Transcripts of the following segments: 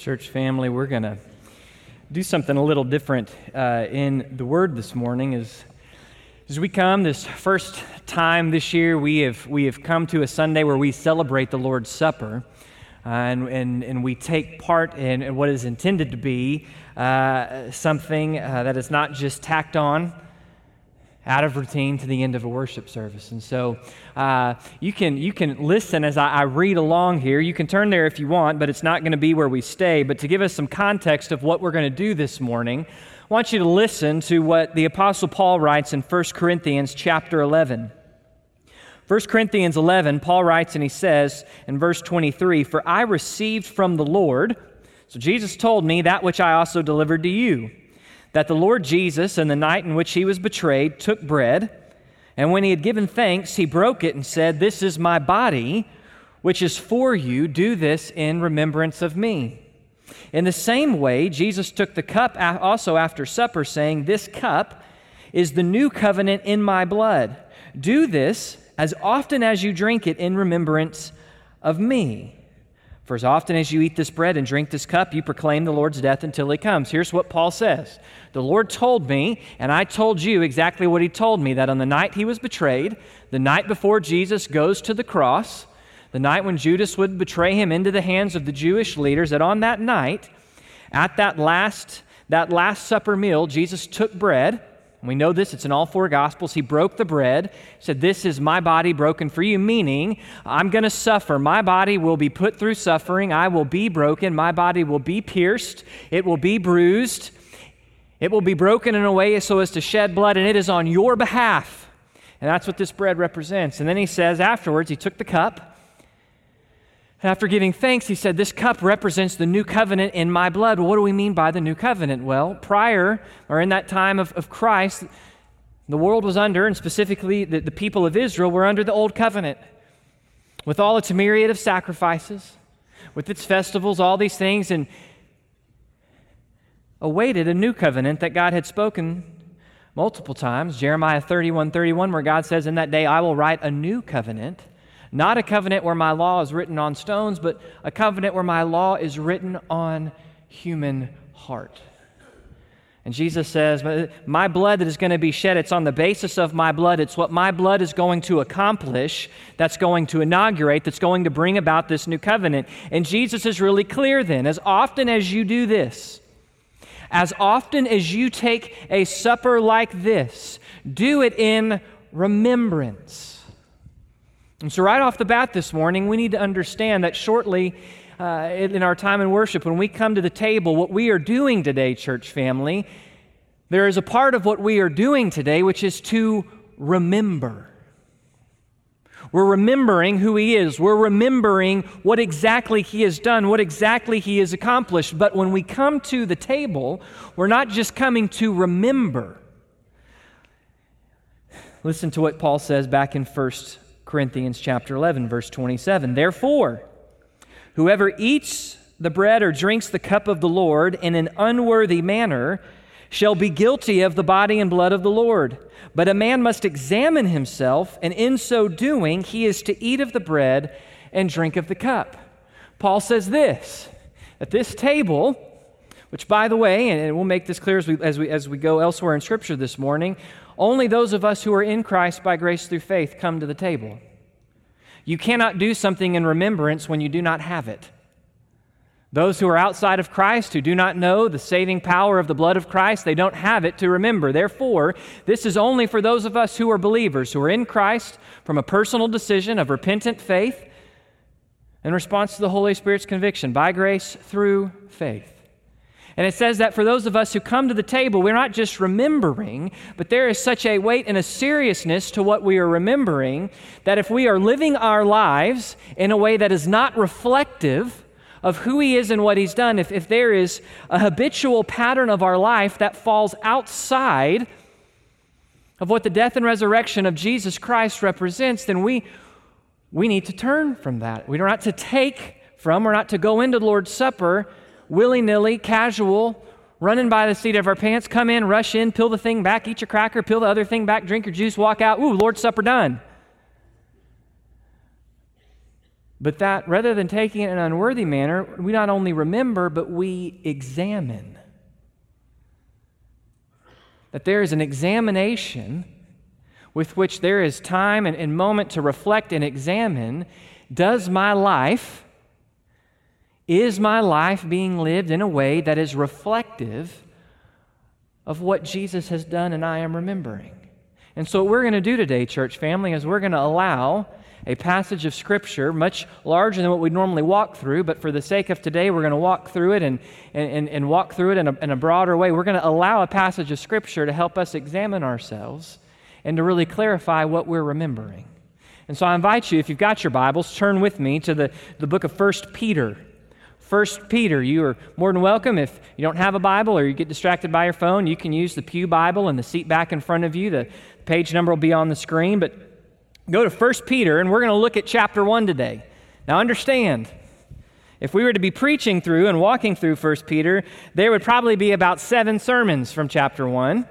Church family, we're going to do something a little different uh, in the Word this morning. As, as we come this first time this year, we have, we have come to a Sunday where we celebrate the Lord's Supper. Uh, and, and, and we take part in, in what is intended to be uh, something uh, that is not just tacked on out of routine to the end of a worship service. And so uh, you, can, you can listen as I, I, read along here. You can turn there if you want, but it's not going to be where we stay. But to give us some context of what we're going to do this morning, I want you to listen to what the Apostle Paul writes in 1 Corinthians chapter 11. 1 Corinthians 11, Paul writes and he says in verse 23 For I received from the Lord, so Jesus told me that which I also delivered to you that the Lord Jesus, in the night in which he was betrayed, took bread, and when he had given thanks, he broke it and said, This is my body, which is for you. Do this in remembrance of me. In the same way, Jesus took the cup also after supper, saying, This cup is the new covenant in my blood. Do this as often as you drink it in remembrance of me. For as often as you eat this bread and drink this cup, you proclaim the Lord's death until he comes. Here's what Paul says The Lord told me, and I told you exactly what he told me that on the night he was betrayed, the night before Jesus goes to the cross, the night when Judas would betray him into the hands of the Jewish leaders, that on that night, at that last, that last supper meal, Jesus took bread we know this, it's in all four Gospels. He broke the bread, said, This is my body broken for you, meaning I'm going to suffer. My body will be put through suffering. I will be broken. My body will be pierced. It will be bruised. It will be broken in a way so as to shed blood, and it is on your behalf. And that's what this bread represents. And then he says afterwards, he took the cup. And after giving thanks, he said, This cup represents the new covenant in my blood. Well, what do we mean by the new covenant? Well, prior, or in that time of, of Christ, the world was under, and specifically the, the people of Israel were under the old covenant with all its myriad of sacrifices, with its festivals, all these things, and awaited a new covenant that God had spoken multiple times. Jeremiah 31 31, where God says, In that day I will write a new covenant not a covenant where my law is written on stones, but a covenant where my law is written on human heart. And Jesus says, My blood that is going to be shed, it's on the basis of my blood. It's what my blood is going to accomplish, that's going to inaugurate, that's going to bring about this new covenant. And Jesus is really clear then. As often as you do this, as often as you take a supper like this, do it in remembrance and so, right off the bat this morning, we need to understand that shortly uh, in our time in worship, when we come to the table, what we are doing today, church family, there is a part of what we are doing today which is to remember. We're remembering who He is. We're remembering what exactly He has done, what exactly He has accomplished. But when we come to the table, we're not just coming to remember. Listen to what Paul says back in 1 Corinthians chapter 11 verse 27. Therefore, whoever eats the bread or drinks the cup of the Lord in an unworthy manner shall be guilty of the body and blood of the Lord. But a man must examine himself, and in so doing, he is to eat of the bread and drink of the cup. Paul says this at this table, which, by the way, and we'll make this clear as we, as we, as we go elsewhere in Scripture this morning, only those of us who are in Christ by grace through faith come to the table. You cannot do something in remembrance when you do not have it. Those who are outside of Christ, who do not know the saving power of the blood of Christ, they don't have it to remember. Therefore, this is only for those of us who are believers, who are in Christ from a personal decision of repentant faith in response to the Holy Spirit's conviction by grace through faith. And it says that for those of us who come to the table, we're not just remembering, but there is such a weight and a seriousness to what we are remembering that if we are living our lives in a way that is not reflective of who He is and what He's done, if, if there is a habitual pattern of our life that falls outside of what the death and resurrection of Jesus Christ represents, then we, we need to turn from that. We're not to take from, we're not to go into the Lord's Supper willy nilly, casual, running by the seat of our pants, come in, rush in, peel the thing back, eat your cracker, peel the other thing back, drink your juice, walk out. Ooh, Lord's Supper done. But that, rather than taking it in an unworthy manner, we not only remember, but we examine. That there is an examination with which there is time and, and moment to reflect and examine does my life, is my life being lived in a way that is reflective of what Jesus has done and I am remembering? And so, what we're going to do today, church family, is we're going to allow a passage of Scripture, much larger than what we normally walk through, but for the sake of today, we're going to walk through it and, and, and walk through it in a, in a broader way. We're going to allow a passage of Scripture to help us examine ourselves and to really clarify what we're remembering. And so I invite you, if you've got your Bibles, turn with me to the, the book of 1 Peter. 1 Peter, you are more than welcome. If you don't have a Bible or you get distracted by your phone, you can use the Pew Bible and the seat back in front of you. The page number will be on the screen. But go to 1 Peter, and we're going to look at chapter 1 today. Now, understand, if we were to be preaching through and walking through 1 Peter, there would probably be about seven sermons from chapter 1.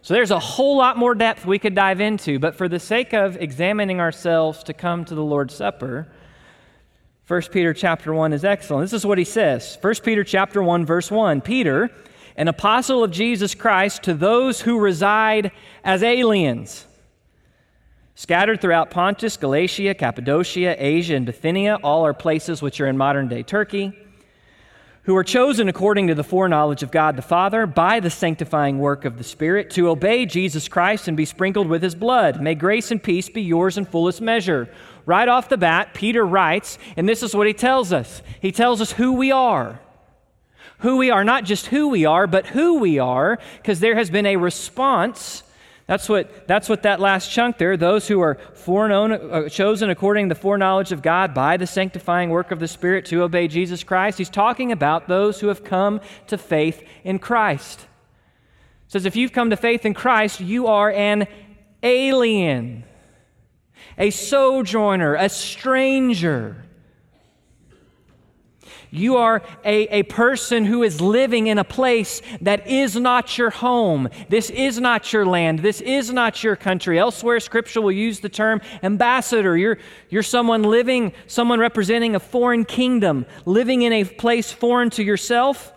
So there's a whole lot more depth we could dive into, but for the sake of examining ourselves to come to the Lord's Supper, 1 Peter chapter 1 is excellent. This is what he says. 1 Peter chapter 1 verse 1. Peter, an apostle of Jesus Christ to those who reside as aliens, scattered throughout Pontus, Galatia, Cappadocia, Asia, and Bithynia, all are places which are in modern-day Turkey who are chosen according to the foreknowledge of God the Father by the sanctifying work of the Spirit to obey Jesus Christ and be sprinkled with his blood. May grace and peace be yours in fullest measure. Right off the bat, Peter writes, and this is what he tells us he tells us who we are. Who we are, not just who we are, but who we are, because there has been a response that's what, that's what that last chunk there, those who are foreknown, uh, chosen according to the foreknowledge of God by the sanctifying work of the Spirit to obey Jesus Christ. He's talking about those who have come to faith in Christ. It says, if you've come to faith in Christ, you are an alien, a sojourner, a stranger. You are a, a person who is living in a place that is not your home. This is not your land. This is not your country. Elsewhere, Scripture will use the term ambassador. You're, you're someone living, someone representing a foreign kingdom, living in a place foreign to yourself,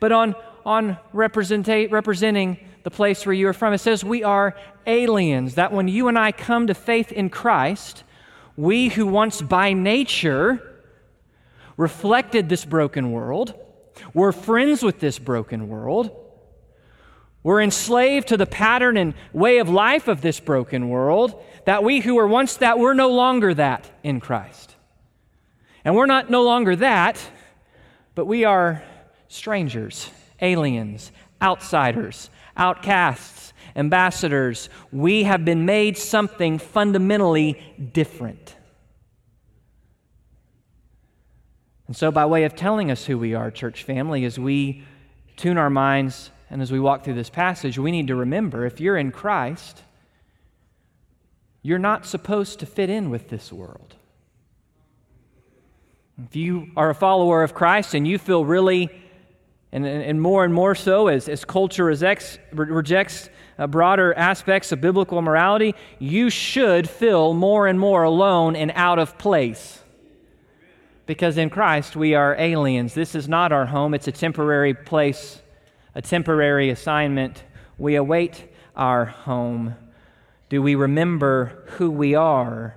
but on, on representing the place where you are from. It says we are aliens, that when you and I come to faith in Christ, we who once by nature, reflected this broken world. We're friends with this broken world. We're enslaved to the pattern and way of life of this broken world, that we who were once that, we're no longer that in Christ. And we're not no longer that, but we are strangers, aliens, outsiders, outcasts, ambassadors. We have been made something fundamentally different. And so, by way of telling us who we are, church family, as we tune our minds and as we walk through this passage, we need to remember if you're in Christ, you're not supposed to fit in with this world. If you are a follower of Christ and you feel really, and, and more and more so as, as culture rejects, rejects uh, broader aspects of biblical morality, you should feel more and more alone and out of place because in Christ we are aliens. This is not our home, it's a temporary place, a temporary assignment. We await our home. Do we remember who we are?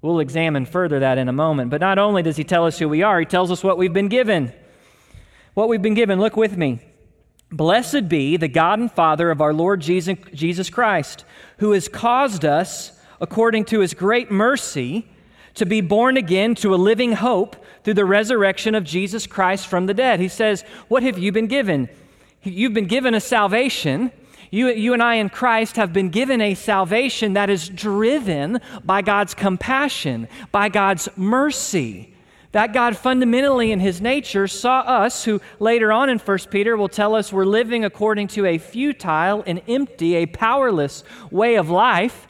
We'll examine further that in a moment. But not only does he tell us who we are, he tells us what we've been given. What we've been given, look with me. Blessed be the God and Father of our Lord Jesus Christ, who has caused us, according to his great mercy, to be born again to a living hope through the resurrection of Jesus Christ from the dead. He says, What have you been given? You've been given a salvation. You, you and I in Christ have been given a salvation that is driven by God's compassion, by God's mercy. That God fundamentally in his nature saw us, who later on in 1 Peter will tell us we're living according to a futile and empty, a powerless way of life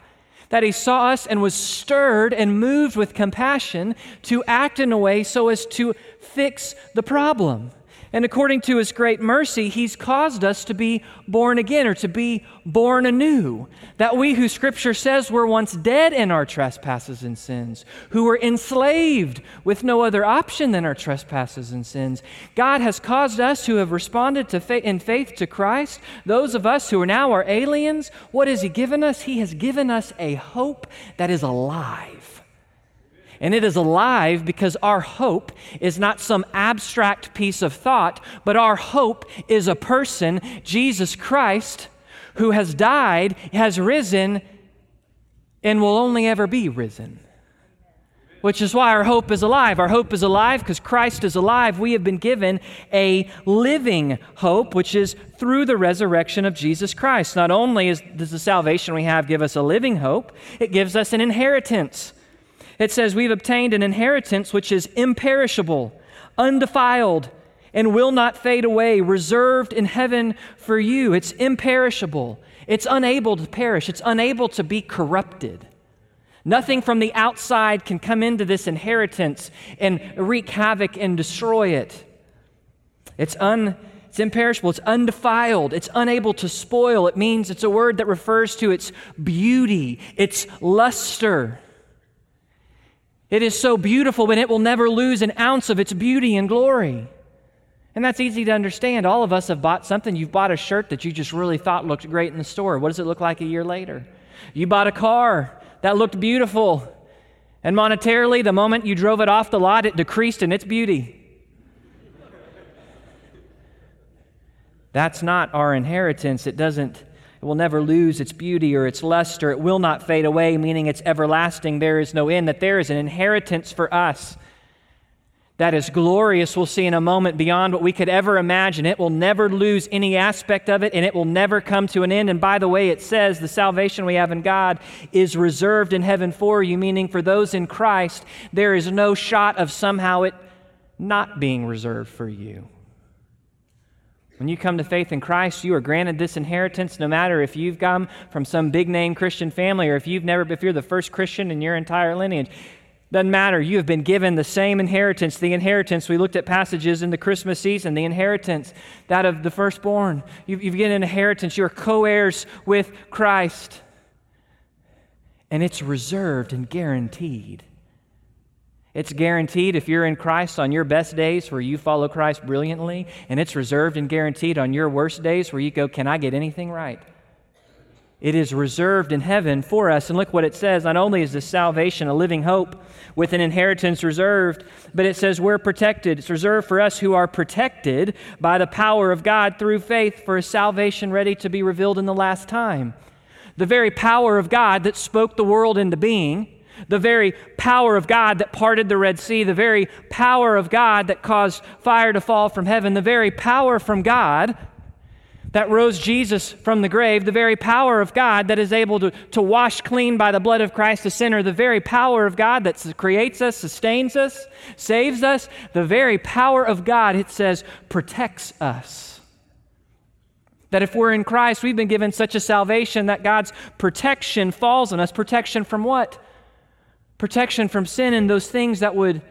that he saw us and was stirred and moved with compassion to act in a way so as to fix the problem. And according to his great mercy, he's caused us to be born again or to be born anew. That we who scripture says were once dead in our trespasses and sins, who were enslaved with no other option than our trespasses and sins. God has caused us who have responded to in faith to Christ, those of us who are now are aliens, what has he given us? He has given us a hope that is alive and it is alive because our hope is not some abstract piece of thought, but our hope is a person, Jesus Christ, who has died, has risen, and will only ever be risen. Which is why our hope is alive. Our hope is alive because Christ is alive. We have been given a living hope, which is through the resurrection of Jesus Christ. Not only is, does the salvation we have give us a living hope, it gives us an inheritance. It says, We've obtained an inheritance which is imperishable, undefiled, and will not fade away, reserved in heaven for you. It's imperishable. It's unable to perish. It's unable to be corrupted. Nothing from the outside can come into this inheritance and wreak havoc and destroy it. It's, un, it's imperishable. It's undefiled. It's unable to spoil. It means it's a word that refers to its beauty, its luster. It is so beautiful, but it will never lose an ounce of its beauty and glory. And that's easy to understand. All of us have bought something. You've bought a shirt that you just really thought looked great in the store. What does it look like a year later? You bought a car that looked beautiful. And monetarily, the moment you drove it off the lot, it decreased in its beauty. That's not our inheritance. It doesn't it will never lose its beauty or its luster. It will not fade away, meaning it's everlasting. There is no end, that there is an inheritance for us that is glorious, we'll see in a moment, beyond what we could ever imagine. It will never lose any aspect of it, and it will never come to an end. And by the way, it says the salvation we have in God is reserved in heaven for you, meaning for those in Christ, there is no shot of somehow it not being reserved for you. When you come to faith in Christ, you are granted this inheritance no matter if you've come from some big name Christian family or if you've never if you're the first Christian in your entire lineage. Doesn't matter. You have been given the same inheritance. The inheritance, we looked at passages in the Christmas season, the inheritance, that of the firstborn. You've, you've an inheritance. You're co heirs with Christ. And it's reserved and guaranteed. It's guaranteed if you're in Christ on your best days where you follow Christ brilliantly, and it's reserved and guaranteed on your worst days where you go, Can I get anything right? It is reserved in heaven for us. And look what it says. Not only is this salvation a living hope with an inheritance reserved, but it says we're protected. It's reserved for us who are protected by the power of God through faith for a salvation ready to be revealed in the last time. The very power of God that spoke the world into being the very power of God that parted the Red Sea, the very power of God that caused fire to fall from heaven, the very power from God that rose Jesus from the grave, the very power of God that is able to, to wash clean by the blood of Christ the sinner, the very power of God that creates us, sustains us, saves us, the very power of God, it says, protects us. That if we're in Christ, we've been given such a salvation that God's protection falls on us. Protection from what? Protection from sin and those things that would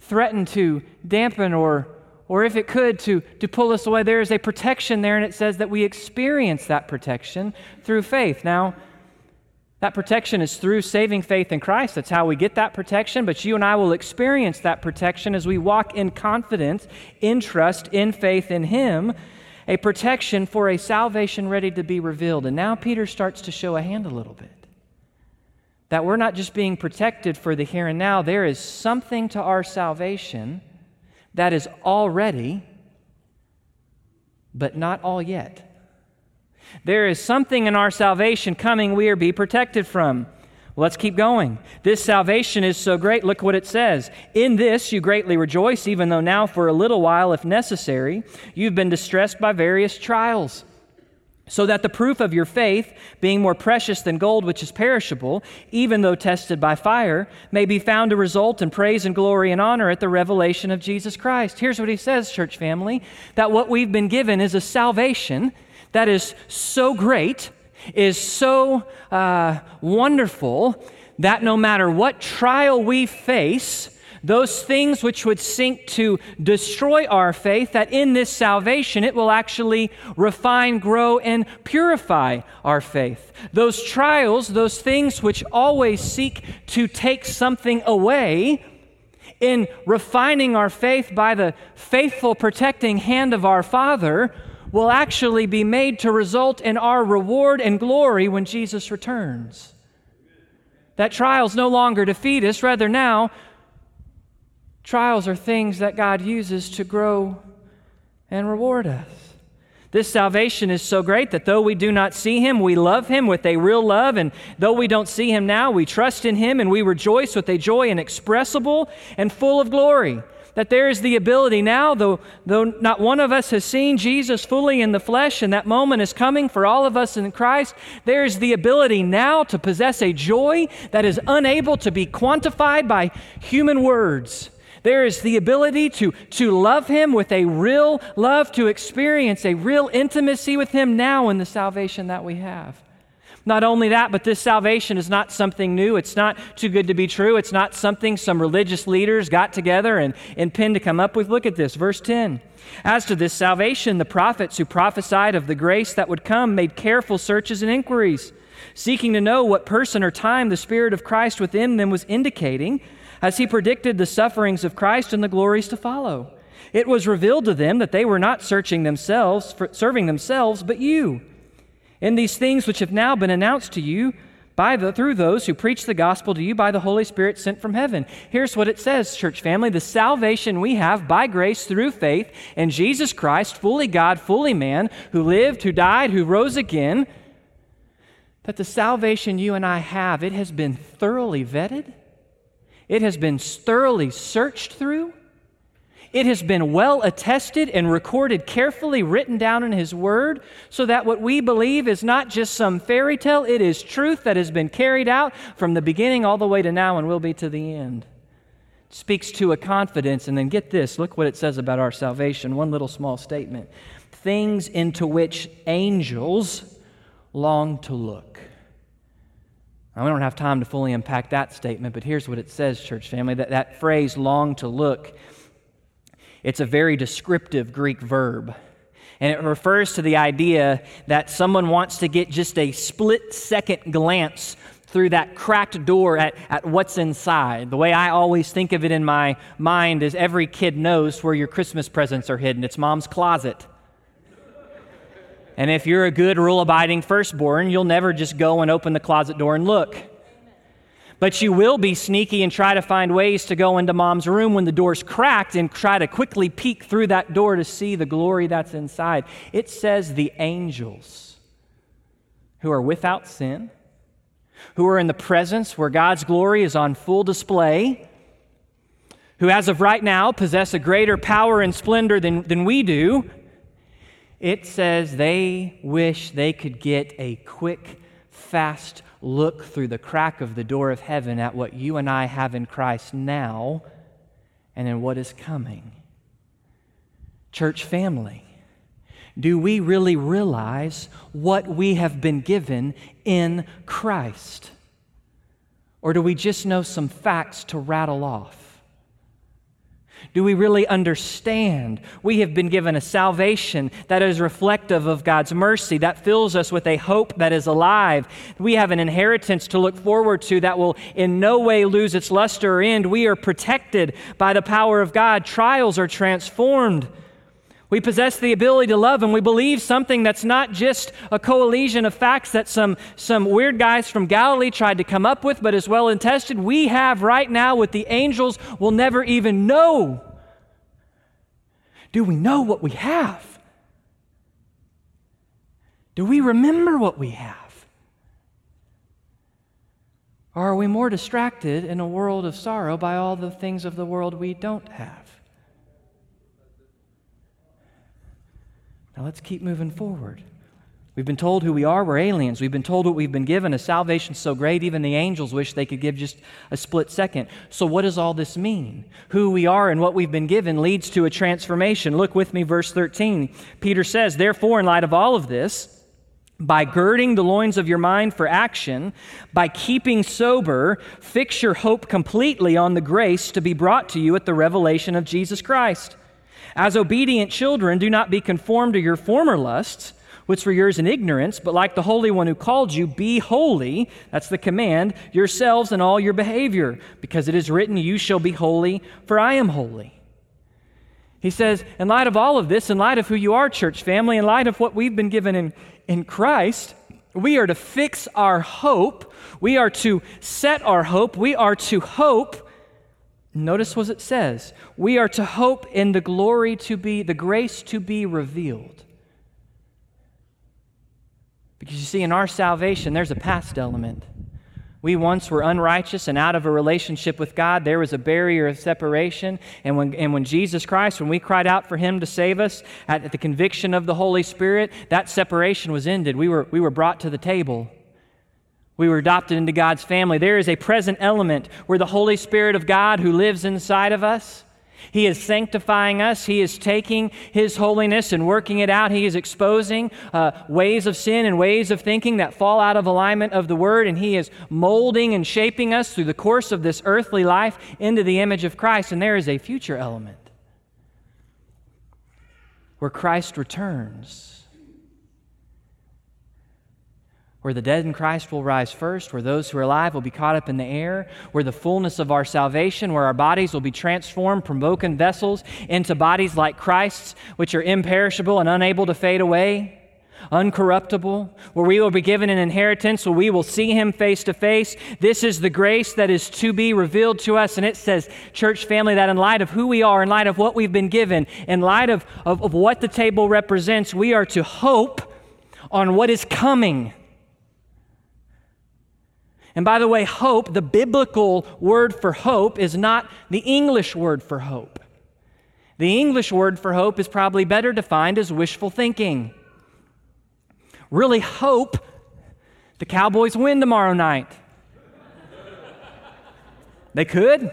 threaten to dampen or or if it could to, to pull us away. There is a protection there and it says that we experience that protection through faith. Now that protection is through saving faith in christ. That's how we get that protection. But you and i will experience that protection as we walk in confidence in trust in faith in him a protection for a salvation ready to be revealed. And now peter starts to show a hand a little bit that we're not just being protected for the here and now, there is something to our salvation that is already, but not all yet. There is something in our salvation coming we are be protected from. let's keep going. This salvation is so great. Look what it says. In this you greatly rejoice, even though now for a little while, if necessary, you've been distressed by various trials so that the proof of your faith, being more precious than gold which is perishable, even though tested by fire, may be found to result in praise and glory and honor at the revelation of Jesus Christ. Here's what he says, church family that what we've been given is a salvation that is so great, is so uh, wonderful, that no matter what trial we face, those things which would seek to destroy our faith, that in this salvation it will actually refine, grow, and purify our faith. Those trials, those things which always seek to take something away, in refining our faith by the faithful protecting hand of our Father, will actually be made to result in our reward and glory when Jesus returns. That trials no longer defeat us, rather, now, trials are things that God uses to grow and reward us. This salvation is so great that though we do not see him, we love him with a real love. And though we don't see him now, we trust in him and we rejoice with a joy inexpressible and full of glory that there is the ability now, though, though not one of us has seen Jesus fully in the flesh, and that moment is coming for all of us in Christ, there is the ability now to possess a joy that is unable to be quantified by human words. There is the ability to, to love Him with a real love, to experience a real intimacy with Him now in the salvation that we have. Not only that, but this salvation is not something new. It's not too good to be true. It's not something some religious leaders got together and, and pinned to come up with. Look at this, verse 10. As to this salvation, the prophets who prophesied of the grace that would come made careful searches and inquiries, seeking to know what person or time the Spirit of Christ within them was indicating as he predicted the sufferings of Christ and the glories to follow. It was revealed to them that they were not searching themselves, serving themselves, but you in these things which have now been announced to you by the, through those who preach the gospel to you by the Holy Spirit sent from heaven. Here's what it says, church family the salvation we have by grace through faith in Jesus Christ, fully God, fully man, who lived, who died, who rose again. That the salvation you and I have, it has been thoroughly vetted, it has been thoroughly searched through. It has been well attested and recorded carefully, written down in His Word, so that what we believe is not just some fairy tale, it is truth that has been carried out from the beginning all the way to now and will be to the end. It speaks to a confidence, and then get this look what it says about our salvation. One little small statement things into which angels long to look. Now, we don't have time to fully unpack that statement, but here's what it says, church family that, that phrase, long to look, it's a very descriptive Greek verb. And it refers to the idea that someone wants to get just a split second glance through that cracked door at, at what's inside. The way I always think of it in my mind is every kid knows where your Christmas presents are hidden. It's mom's closet. And if you're a good rule abiding firstborn, you'll never just go and open the closet door and look. But you will be sneaky and try to find ways to go into mom's room when the door's cracked and try to quickly peek through that door to see the glory that's inside. It says the angels who are without sin, who are in the presence where God's glory is on full display, who as of right now possess a greater power and splendor than, than we do. It says they wish they could get a quick, fast look through the crack of the door of heaven at what you and I have in Christ now and in what is coming. Church family, do we really realize what we have been given in Christ? Or do we just know some facts to rattle off? Do we really understand? We have been given a salvation that is reflective of God's mercy, that fills us with a hope that is alive. We have an inheritance to look forward to that will in no way lose its luster or end. We are protected by the power of God. Trials are transformed. We possess the ability to love, and we believe something that's not just a coalition of facts that some, some weird guys from Galilee tried to come up with, but is well attested. We have right now what the angels will never even know. Do we know what we have? Do we remember what we have? Or are we more distracted in a world of sorrow by all the things of the world we don't have? Now let's keep moving forward. We've been told who we are. We're aliens. We've been told what we've been given. A salvation so great, even the angels wish they could give just a split second. So, what does all this mean? Who we are and what we've been given leads to a transformation. Look with me, verse 13. Peter says, Therefore, in light of all of this, by girding the loins of your mind for action, by keeping sober, fix your hope completely on the grace to be brought to you at the revelation of Jesus Christ. As obedient children, do not be conformed to your former lusts, which were yours in ignorance, but like the Holy One who called you, be holy. That's the command, yourselves and all your behavior, because it is written, You shall be holy, for I am holy. He says, in light of all of this, in light of who you are, church family, in light of what we've been given in in Christ, we are to fix our hope. We are to set our hope. We are to hope. Notice what it says. We are to hope in the glory to be, the grace to be revealed. Because you see, in our salvation, there's a past element. We once were unrighteous and out of a relationship with God. There was a barrier of separation. And when, and when Jesus Christ, when we cried out for Him to save us at the conviction of the Holy Spirit, that separation was ended. We were, we were brought to the table. We were adopted into God's family. There is a present element where the Holy Spirit of God who lives inside of us he is sanctifying us. He is taking His holiness and working it out. He is exposing uh, ways of sin and ways of thinking that fall out of alignment of the Word, and He is molding and shaping us through the course of this earthly life into the image of Christ. And there is a future element where Christ returns where the dead in Christ will rise first, where those who are alive will be caught up in the air, where the fullness of our salvation, where our bodies will be transformed from broken vessels into bodies like Christ's, which are imperishable and unable to fade away, uncorruptible, where we will be given an inheritance, where we will see Him face to face. This is the grace that is to be revealed to us. And it says, church family, that in light of who we are, in light of what we've been given, in light of, of, of what the table represents, we are to hope on what is coming and by the way, hope, the biblical word for hope, is not the English word for hope. The English word for hope is probably better defined as wishful thinking. Really hope the Cowboys win tomorrow night. They could,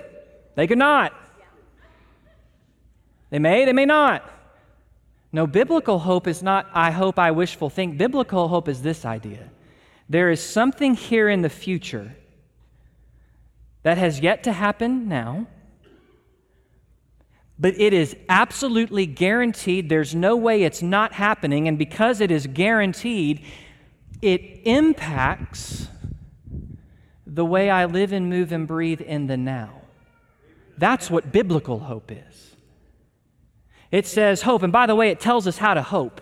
they could not. They may, they may not. No, biblical hope is not, I hope, I wishful think. Biblical hope is this idea there is something here in the future that has yet to happen now, but it is absolutely guaranteed. There's no way it's not happening. And because it is guaranteed, it impacts the way I live and move and breathe in the now. That's what biblical hope is. It says hope. And by the way, it tells us how to hope.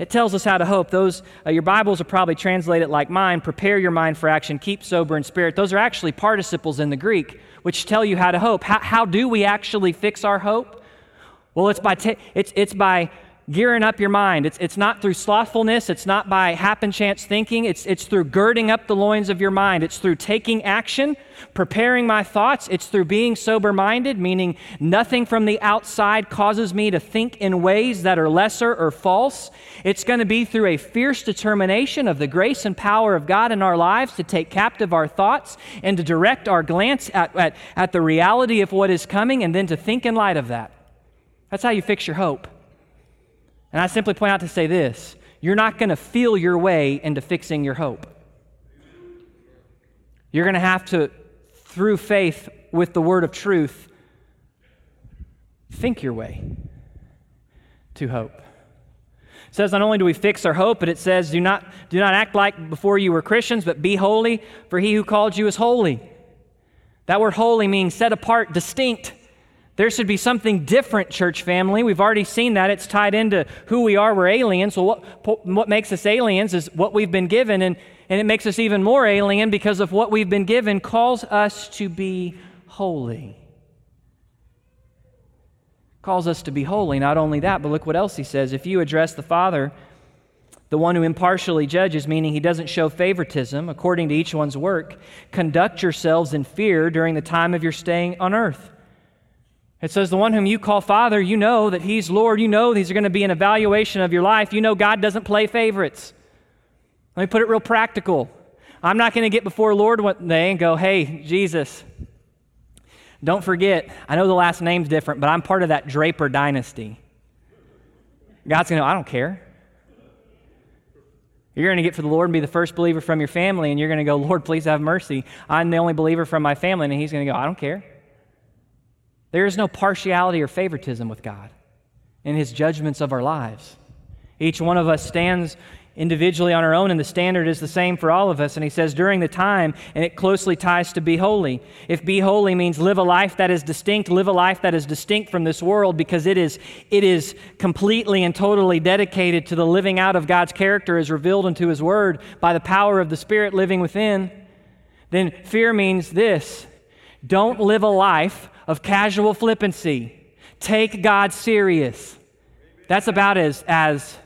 It tells us how to hope. Those, uh, your Bibles are probably translated like mine prepare your mind for action, keep sober in spirit. Those are actually participles in the Greek, which tell you how to hope. How, how do we actually fix our hope? Well, it's by, it's, it's by gearing up your mind. It's, it's not through slothfulness, it's not by happen chance thinking, it's, it's through girding up the loins of your mind. It's through taking action, preparing my thoughts. It's through being sober minded, meaning nothing from the outside causes me to think in ways that are lesser or false. It's going to be through a fierce determination of the grace and power of God in our lives to take captive our thoughts and to direct our glance at, at, at the reality of what is coming and then to think in light of that. That's how you fix your hope. And I simply point out to say this you're not going to feel your way into fixing your hope. You're going to have to, through faith with the word of truth, think your way to hope. It says not only do we fix our hope, but it says do not, do not act like before you were Christians, but be holy, for he who called you is holy. That word holy means set apart, distinct. There should be something different, church family. We've already seen that. It's tied into who we are. We're aliens. So, what, what makes us aliens is what we've been given, and, and it makes us even more alien because of what we've been given, calls us to be holy. Calls us to be holy. Not only that, but look what else he says. If you address the Father, the one who impartially judges, meaning he doesn't show favoritism according to each one's work, conduct yourselves in fear during the time of your staying on earth. It says, The one whom you call Father, you know that He's Lord. You know these are going to be an evaluation of your life. You know God doesn't play favorites. Let me put it real practical. I'm not going to get before Lord one day and go, Hey, Jesus, don't forget, I know the last name's different, but I'm part of that Draper dynasty. God's going to, I don't care. You're going to get for the Lord and be the first believer from your family, and you're going to go, Lord, please have mercy. I'm the only believer from my family. And He's going to go, I don't care. There is no partiality or favoritism with God in His judgments of our lives. Each one of us stands individually on our own, and the standard is the same for all of us. And he says, during the time, and it closely ties to be holy. If be holy means live a life that is distinct, live a life that is distinct from this world because it is, it is completely and totally dedicated to the living out of God's character as revealed unto his word by the power of the Spirit living within, then fear means this don't live a life of casual flippancy. Take God serious. That's about as, as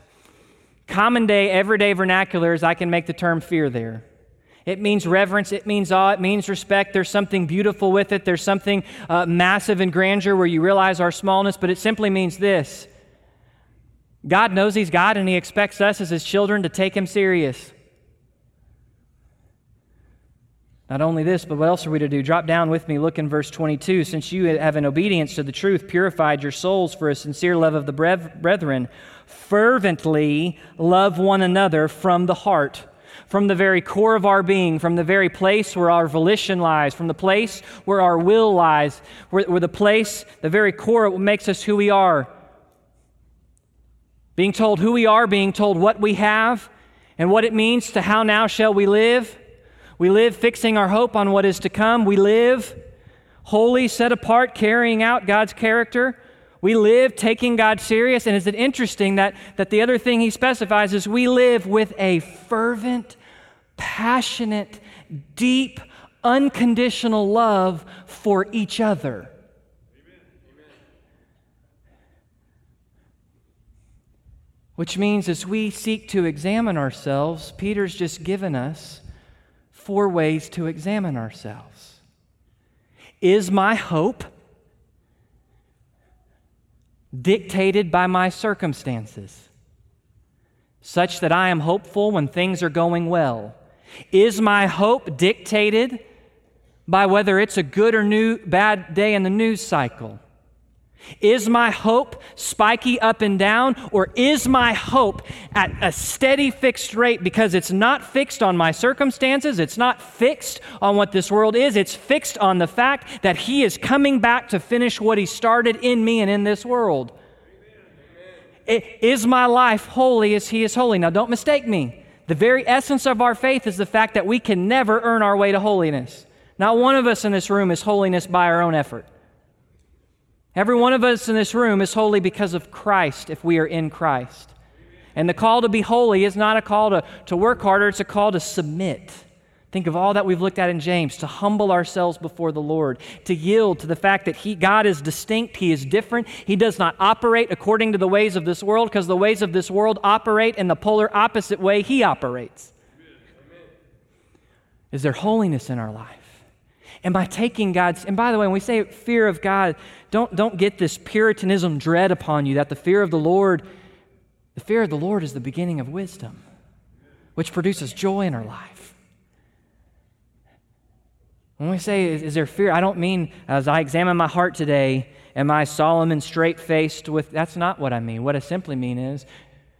common day, everyday vernacular as I can make the term fear there. It means reverence, it means awe, it means respect. There's something beautiful with it, there's something uh, massive in grandeur where you realize our smallness, but it simply means this God knows He's God and He expects us as His children to take Him serious. Not only this, but what else are we to do? Drop down with me, look in verse 22. Since you have in obedience to the truth purified your souls for a sincere love of the brethren, fervently love one another from the heart, from the very core of our being, from the very place where our volition lies, from the place where our will lies, where, where the place, the very core, what makes us who we are. Being told who we are, being told what we have, and what it means to how now shall we live. We live fixing our hope on what is to come. We live holy, set apart, carrying out God's character. We live taking God serious. And is it interesting that, that the other thing he specifies is we live with a fervent, passionate, deep, unconditional love for each other. Which means as we seek to examine ourselves, Peter's just given us four ways to examine ourselves. Is my hope dictated by my circumstances, such that I am hopeful when things are going well? Is my hope dictated by whether it's a good or new, bad day in the news cycle? Is my hope spiky up and down, or is my hope at a steady fixed rate because it's not fixed on my circumstances? It's not fixed on what this world is. It's fixed on the fact that He is coming back to finish what He started in me and in this world. Is my life holy as He is holy? Now, don't mistake me. The very essence of our faith is the fact that we can never earn our way to holiness. Not one of us in this room is holiness by our own effort. Every one of us in this room is holy because of Christ if we are in Christ. And the call to be holy is not a call to, to work harder, it's a call to submit. Think of all that we've looked at in James to humble ourselves before the Lord, to yield to the fact that he, God is distinct, He is different. He does not operate according to the ways of this world because the ways of this world operate in the polar opposite way He operates. Is there holiness in our life? Am I taking God's, and by the way, when we say fear of God, don't, don't get this Puritanism dread upon you that the fear of the Lord, the fear of the Lord is the beginning of wisdom, which produces joy in our life. When we say, is, is there fear, I don't mean as I examine my heart today, am I solemn and straight faced with, that's not what I mean. What I simply mean is,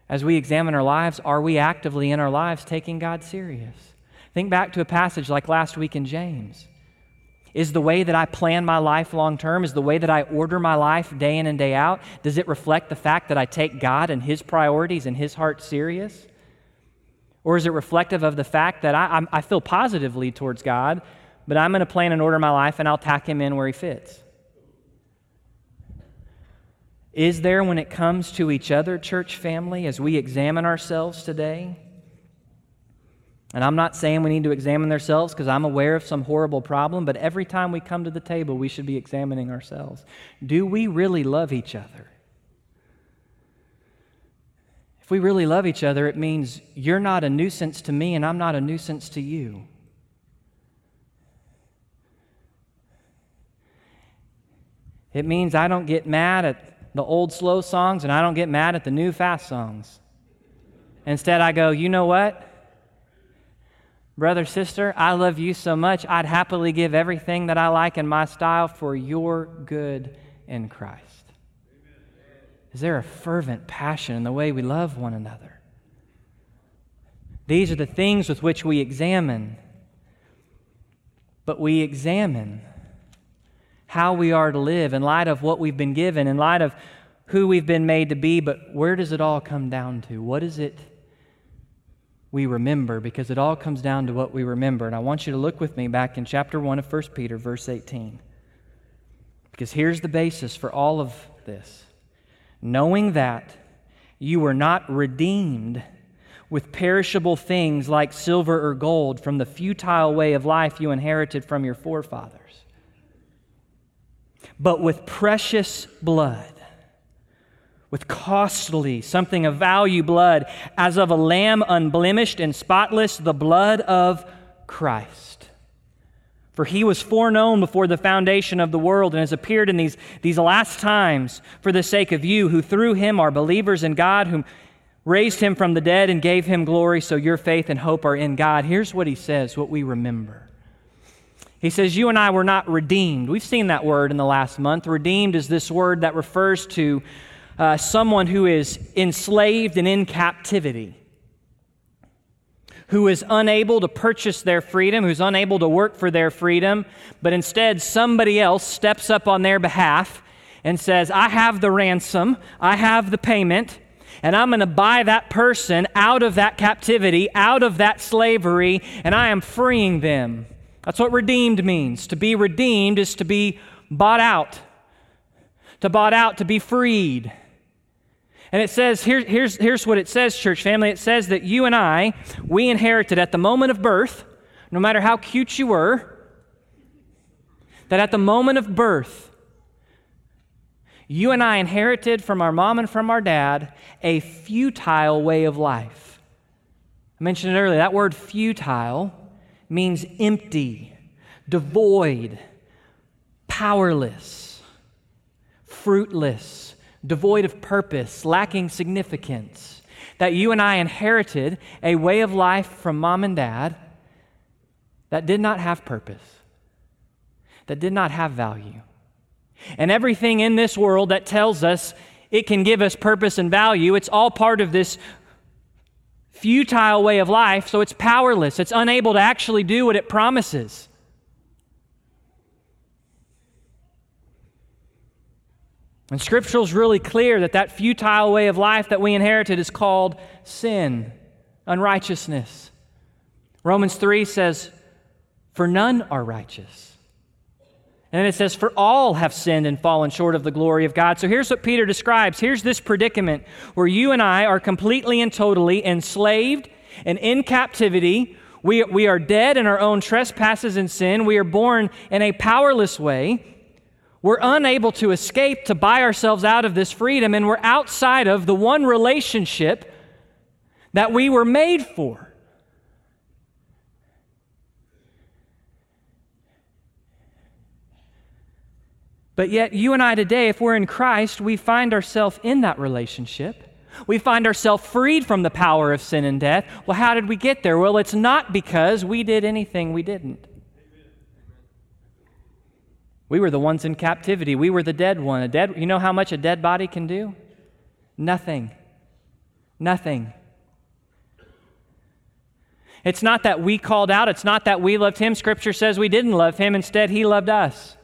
as we examine our lives, are we actively in our lives taking God serious? Think back to a passage like last week in James. Is the way that I plan my life long term, is the way that I order my life day in and day out, does it reflect the fact that I take God and His priorities and His heart serious? Or is it reflective of the fact that I, I feel positively towards God, but I'm going to plan and order my life and I'll tack Him in where He fits? Is there, when it comes to each other, church family, as we examine ourselves today, and I'm not saying we need to examine ourselves because I'm aware of some horrible problem, but every time we come to the table, we should be examining ourselves. Do we really love each other? If we really love each other, it means you're not a nuisance to me and I'm not a nuisance to you. It means I don't get mad at the old slow songs and I don't get mad at the new fast songs. Instead, I go, you know what? Brother, sister, I love you so much, I'd happily give everything that I like in my style for your good in Christ. Is there a fervent passion in the way we love one another? These are the things with which we examine. But we examine how we are to live in light of what we've been given, in light of who we've been made to be. But where does it all come down to? What is it we remember? Because it all comes down to what we remember. And I want you to look with me back in chapter 1 of 1 Peter, verse 18. Because here's the basis for all of this knowing that you were not redeemed with perishable things like silver or gold from the futile way of life you inherited from your forefathers, but with precious blood, with costly, something of value blood, as of a lamb unblemished and spotless, the blood of Christ. For he was foreknown before the foundation of the world and has appeared in these, these last times for the sake of you, who through him are believers in God, whom raised him from the dead and gave him glory, so your faith and hope are in God. Here's what he says, what we remember. He says, You and I were not redeemed. We've seen that word in the last month. Redeemed is this word that refers to uh, someone who is enslaved and in captivity, who is unable to purchase their freedom, who's unable to work for their freedom, but instead somebody else steps up on their behalf and says, I have the ransom, I have the payment and I'm going to buy that person out of that captivity, out of that slavery, and I am freeing them. That's what redeemed means. To be redeemed is to be bought out, to bought out, to be freed. And it says, here, here's, here's what it says, church family. It says that you and I, we inherited at the moment of birth, no matter how cute you were, that at the moment of birth, you and I inherited from our mom and from our dad a futile way of life. I mentioned it earlier. That word futile means empty, devoid, powerless, fruitless, devoid of purpose, lacking significance. That you and I inherited a way of life from mom and dad that did not have purpose, that did not have value and everything in this world that tells us it can give us purpose and value, it's all part of this futile way of life, so it's powerless. It's unable to actually do what it promises. And scripture is really clear that that futile way of life that we inherited is called sin, unrighteousness. Romans 3 says, For none are righteous. And then it says, For all have sinned and fallen short of the glory of God. So here's what Peter describes. Here's this predicament where you and I are completely and totally enslaved and in captivity. We, we are dead in our own trespasses and sin. We are born in a powerless way. We're unable to escape to buy ourselves out of this freedom, and we're outside of the one relationship that we were made for. But yet, you and I today, if we're in Christ, we find ourselves in that relationship. We find ourselves freed from the power of sin and death. Well, how did we get there? Well, it's not because we did anything we didn't. We were the ones in captivity. We were the dead one. A dead, you know how much a dead body can do? Nothing. Nothing. It's not that we called out. It's not that we loved him. Scripture says we didn't love him. Instead, he loved us.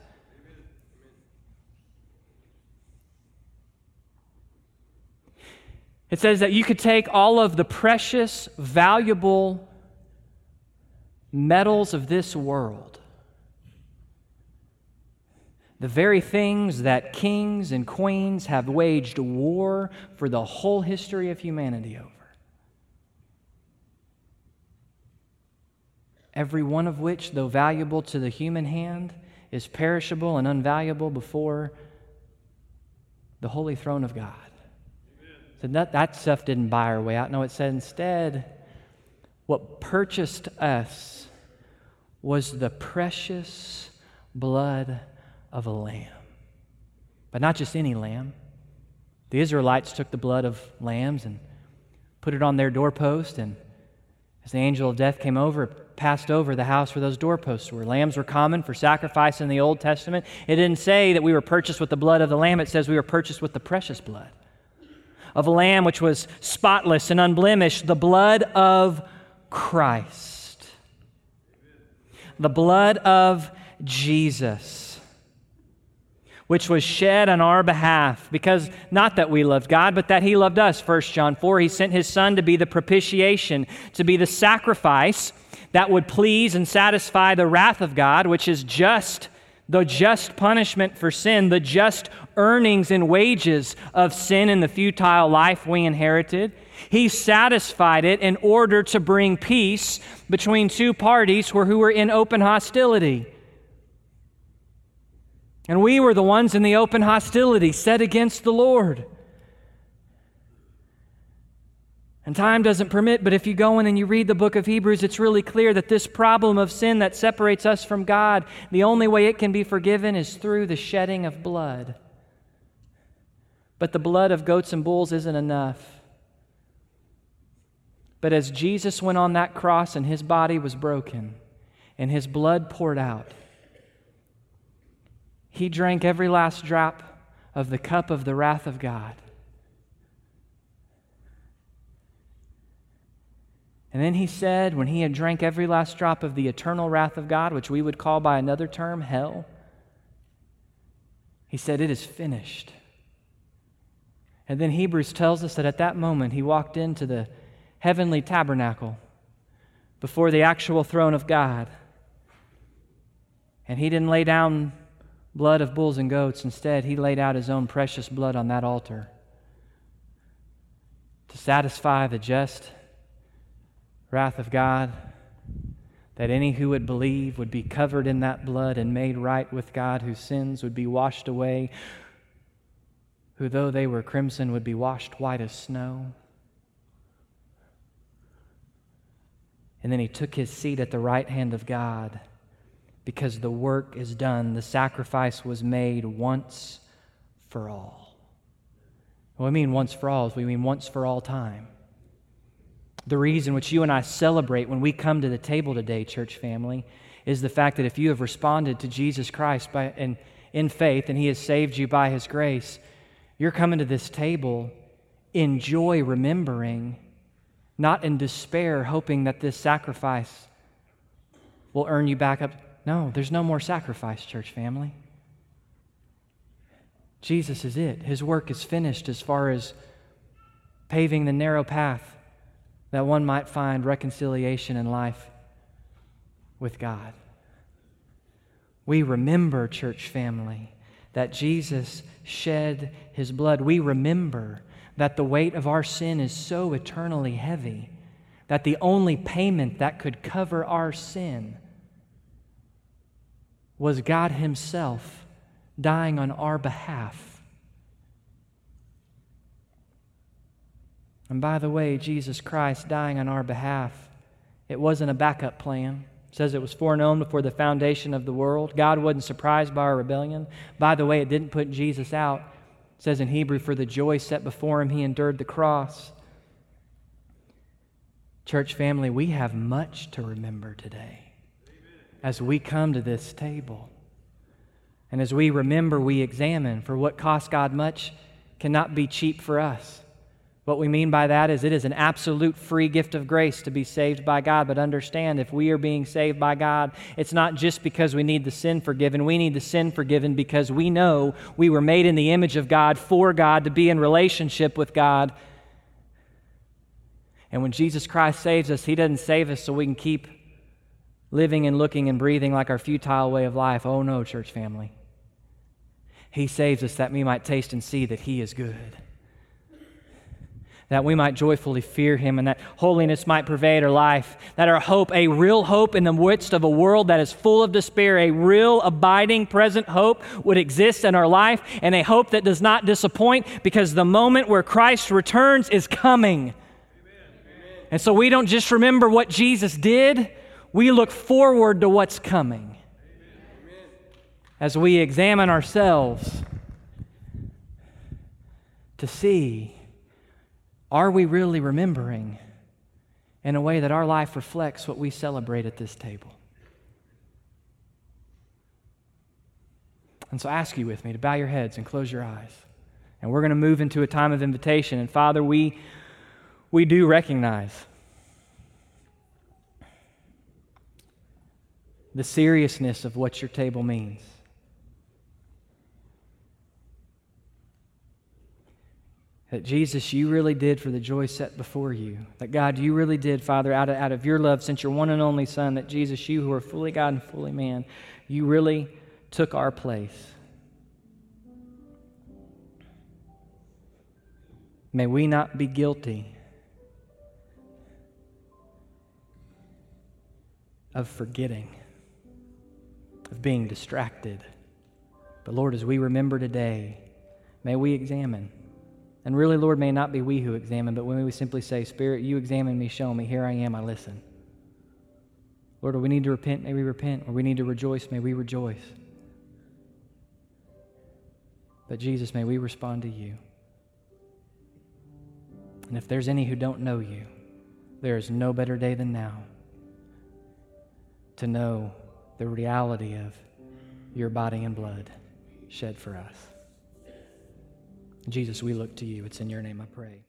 It says that you could take all of the precious, valuable metals of this world, the very things that kings and queens have waged war for the whole history of humanity over. Every one of which, though valuable to the human hand, is perishable and unvaluable before the holy throne of God said that, that stuff didn't buy our way out. No, it said instead, what purchased us was the precious blood of a lamb. But not just any lamb. The Israelites took the blood of lambs and put it on their doorpost, and as the angel of death came over, passed over the house where those doorposts were. Lambs were common for sacrifice in the Old Testament. It didn't say that we were purchased with the blood of the lamb, it says we were purchased with the precious blood of a lamb which was spotless and unblemished, the blood of Christ. The blood of Jesus, which was shed on our behalf, because not that we loved God, but that He loved us. 1 John 4, He sent His Son to be the propitiation, to be the sacrifice that would please and satisfy the wrath of God, which is just, the just punishment for sin, the just earnings and wages of sin in the futile life we inherited. He satisfied it in order to bring peace between two parties who were in open hostility. And we were the ones in the open hostility set against the Lord. And time doesn't permit, but if you go in and you read the book of Hebrews, it's really clear that this problem of sin that separates us from God, the only way it can be forgiven is through the shedding of blood. But the blood of goats and bulls isn't enough. But as Jesus went on that cross and his body was broken and his blood poured out, he drank every last drop of the cup of the wrath of God. And then he said, when he had drank every last drop of the eternal wrath of God, which we would call by another term hell, he said, It is finished. And then Hebrews tells us that at that moment he walked into the heavenly tabernacle before the actual throne of God. And he didn't lay down blood of bulls and goats. Instead, he laid out his own precious blood on that altar to satisfy the just wrath of God, that any who would believe would be covered in that blood and made right with God, whose sins would be washed away, who, though they were crimson, would be washed white as snow. And then he took his seat at the right hand of God because the work is done. The sacrifice was made once for all. What we mean once for all is we mean once for all time. The reason which you and I celebrate when we come to the table today, church family, is the fact that if you have responded to Jesus Christ by, in, in faith and he has saved you by his grace, you're coming to this table in joy, remembering, not in despair, hoping that this sacrifice will earn you back up. No, there's no more sacrifice, church family. Jesus is it. His work is finished as far as paving the narrow path that one might find reconciliation in life with God. We remember, church family, that Jesus shed his blood, we remember that the weight of our sin is so eternally heavy that the only payment that could cover our sin was God Himself dying on our behalf. And by the way, Jesus Christ dying on our behalf, it wasn't a backup plan says it was foreknown before the foundation of the world. God wasn't surprised by our rebellion. By the way, it didn't put Jesus out. It says in Hebrew, for the joy set before him, he endured the cross. Church family, we have much to remember today as we come to this table. And as we remember, we examine, for what cost God much cannot be cheap for us. What we mean by that is it is an absolute free gift of grace to be saved by God. But understand, if we are being saved by God, it's not just because we need the sin forgiven. We need the sin forgiven because we know we were made in the image of God for God to be in relationship with God. And when Jesus Christ saves us, He doesn't save us so we can keep living and looking and breathing like our futile way of life. Oh no, church family. He saves us that we might taste and see that He is good that we might joyfully fear him and that holiness might pervade our life, that our hope, a real hope in the midst of a world that is full of despair, a real abiding present hope would exist in our life, and a hope that does not disappoint because the moment where Christ returns is coming. And so we don't just remember what Jesus did, we look forward to what's coming. As we examine ourselves to see are we really remembering in a way that our life reflects what we celebrate at this table? And so I ask you with me to bow your heads and close your eyes. And we're going to move into a time of invitation. And Father, we, we do recognize the seriousness of what your table means. That Jesus, you really did for the joy set before you. That God, you really did, Father, out of, out of your love, since your one and only Son, that Jesus, you who are fully God and fully man, you really took our place. May we not be guilty of forgetting, of being distracted. But Lord, as we remember today, may we examine. And really, Lord, may not be we who examine, but when we simply say, Spirit, you examine me, show me, here I am, I listen. Lord, we need to repent, may we repent. Or we need to rejoice, may we rejoice. But Jesus, may we respond to you. And if there's any who don't know you, there is no better day than now to know the reality of your body and blood shed for us. Jesus, we look to you. It's in your name I pray.